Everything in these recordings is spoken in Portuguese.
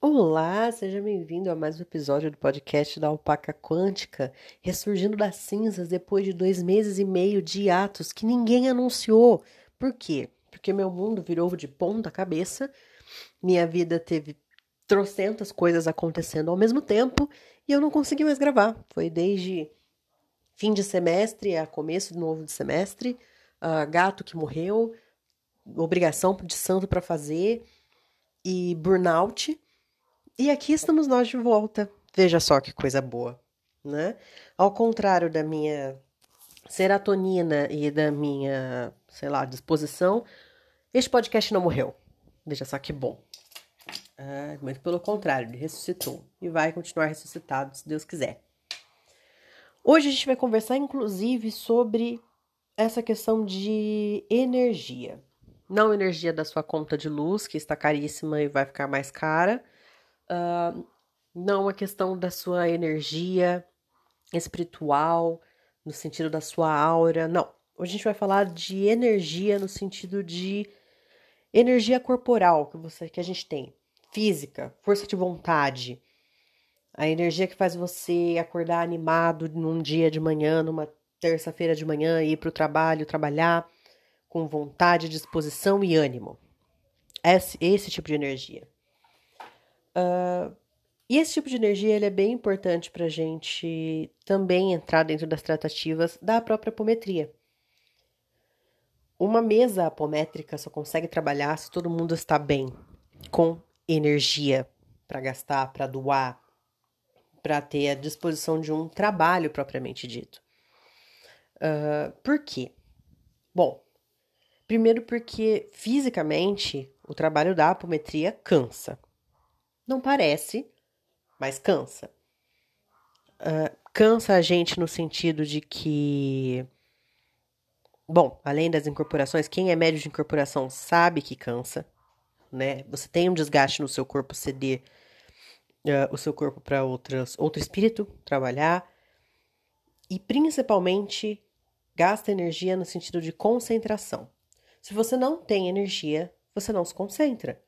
Olá, seja bem-vindo a mais um episódio do podcast da Alpaca Quântica, ressurgindo das cinzas depois de dois meses e meio de atos que ninguém anunciou. Por quê? Porque meu mundo virou de ponta cabeça, minha vida teve trocentas coisas acontecendo ao mesmo tempo e eu não consegui mais gravar. Foi desde fim de semestre a começo de novo semestre, uh, gato que morreu, obrigação de santo para fazer e burnout. E aqui estamos nós de volta. Veja só que coisa boa, né? Ao contrário da minha serotonina e da minha, sei lá, disposição, este podcast não morreu. Veja só que bom. Ah, pelo contrário, ele ressuscitou e vai continuar ressuscitado se Deus quiser. Hoje a gente vai conversar inclusive sobre essa questão de energia. Não energia da sua conta de luz, que está caríssima e vai ficar mais cara. Uh, não a questão da sua energia espiritual, no sentido da sua aura. Não. Hoje a gente vai falar de energia no sentido de energia corporal que você que a gente tem física, força de vontade, a energia que faz você acordar animado num dia de manhã, numa terça-feira de manhã, ir para o trabalho, trabalhar com vontade, disposição e ânimo. Esse, esse tipo de energia. Uh, e esse tipo de energia ele é bem importante para a gente também entrar dentro das tratativas da própria apometria. Uma mesa apométrica só consegue trabalhar se todo mundo está bem com energia para gastar, para doar, para ter a disposição de um trabalho propriamente dito. Uh, por quê? Bom, primeiro porque fisicamente o trabalho da apometria cansa. Não parece, mas cansa. Uh, cansa a gente no sentido de que. Bom, além das incorporações, quem é médio de incorporação sabe que cansa né? Você tem um desgaste no seu corpo ceder uh, o seu corpo para outras outro espírito trabalhar e principalmente gasta energia no sentido de concentração. Se você não tem energia, você não se concentra.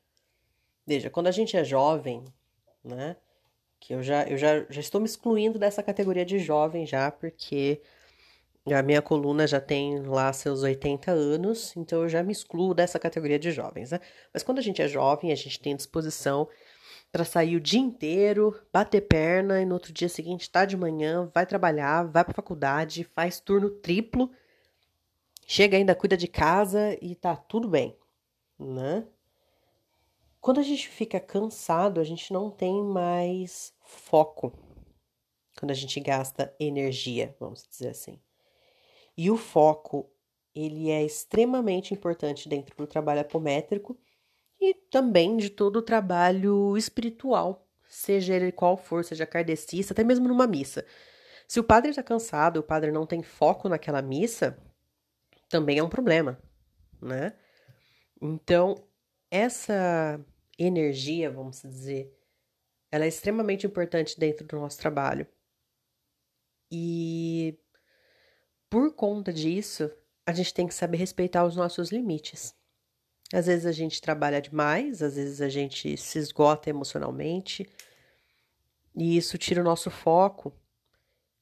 Veja, quando a gente é jovem, né? Que eu já, eu já, já estou me excluindo dessa categoria de jovem já, porque a minha coluna já tem lá seus 80 anos, então eu já me excluo dessa categoria de jovens, né? Mas quando a gente é jovem, a gente tem disposição para sair o dia inteiro, bater perna e no outro dia seguinte tá de manhã, vai trabalhar, vai para faculdade, faz turno triplo, chega ainda, cuida de casa e tá tudo bem, né? Quando a gente fica cansado, a gente não tem mais foco. Quando a gente gasta energia, vamos dizer assim. E o foco, ele é extremamente importante dentro do trabalho apométrico e também de todo o trabalho espiritual, seja ele qual for, seja kardecista, até mesmo numa missa. Se o padre está cansado, o padre não tem foco naquela missa, também é um problema, né? Então, essa energia, vamos dizer, ela é extremamente importante dentro do nosso trabalho. E por conta disso, a gente tem que saber respeitar os nossos limites. Às vezes a gente trabalha demais, às vezes a gente se esgota emocionalmente, e isso tira o nosso foco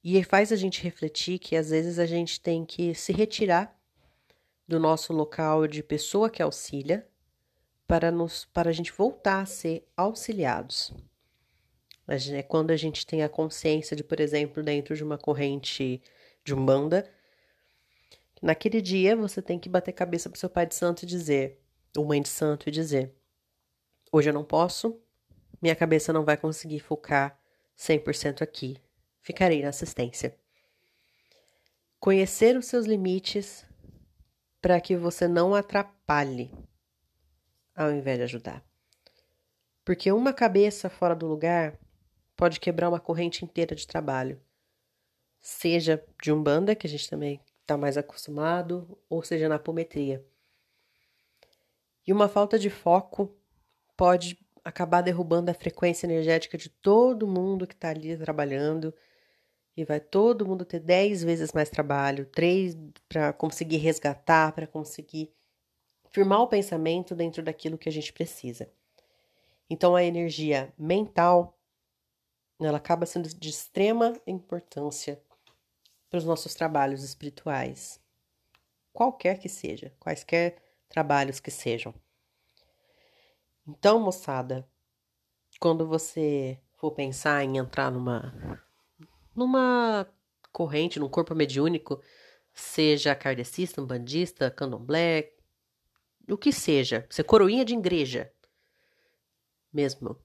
e faz a gente refletir que às vezes a gente tem que se retirar do nosso local de pessoa que auxilia para, nos, para a gente voltar a ser auxiliados. É quando a gente tem a consciência de, por exemplo, dentro de uma corrente de umbanda, Naquele dia você tem que bater cabeça para seu pai de santo e dizer, ou mãe de santo e dizer: Hoje eu não posso, minha cabeça não vai conseguir focar 100% aqui, ficarei na assistência. Conhecer os seus limites para que você não atrapalhe ao invés de ajudar. Porque uma cabeça fora do lugar pode quebrar uma corrente inteira de trabalho. Seja de umbanda, que a gente também está mais acostumado, ou seja, na apometria. E uma falta de foco pode acabar derrubando a frequência energética de todo mundo que está ali trabalhando E vai todo mundo ter 10 vezes mais trabalho, três para conseguir resgatar, para conseguir firmar o pensamento dentro daquilo que a gente precisa. Então a energia mental ela acaba sendo de extrema importância para os nossos trabalhos espirituais, qualquer que seja, quaisquer trabalhos que sejam. Então, moçada, quando você for pensar em entrar numa numa corrente, num corpo mediúnico, seja kardecista, umbandista, candomblé, o que seja, ser coroinha de igreja, mesmo.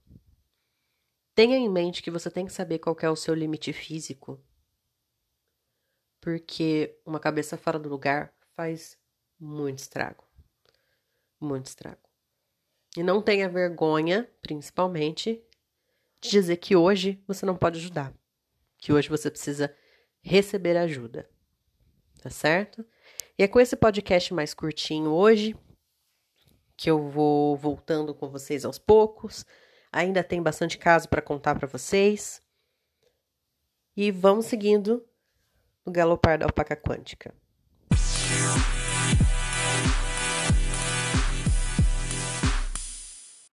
Tenha em mente que você tem que saber qual é o seu limite físico. Porque uma cabeça fora do lugar faz muito estrago. Muito estrago. E não tenha vergonha, principalmente, de dizer que hoje você não pode ajudar. Que hoje você precisa receber ajuda. Tá certo? E é com esse podcast mais curtinho hoje que eu vou voltando com vocês aos poucos. Ainda tem bastante caso para contar para vocês. E vamos seguindo no galopar da alpaca quântica.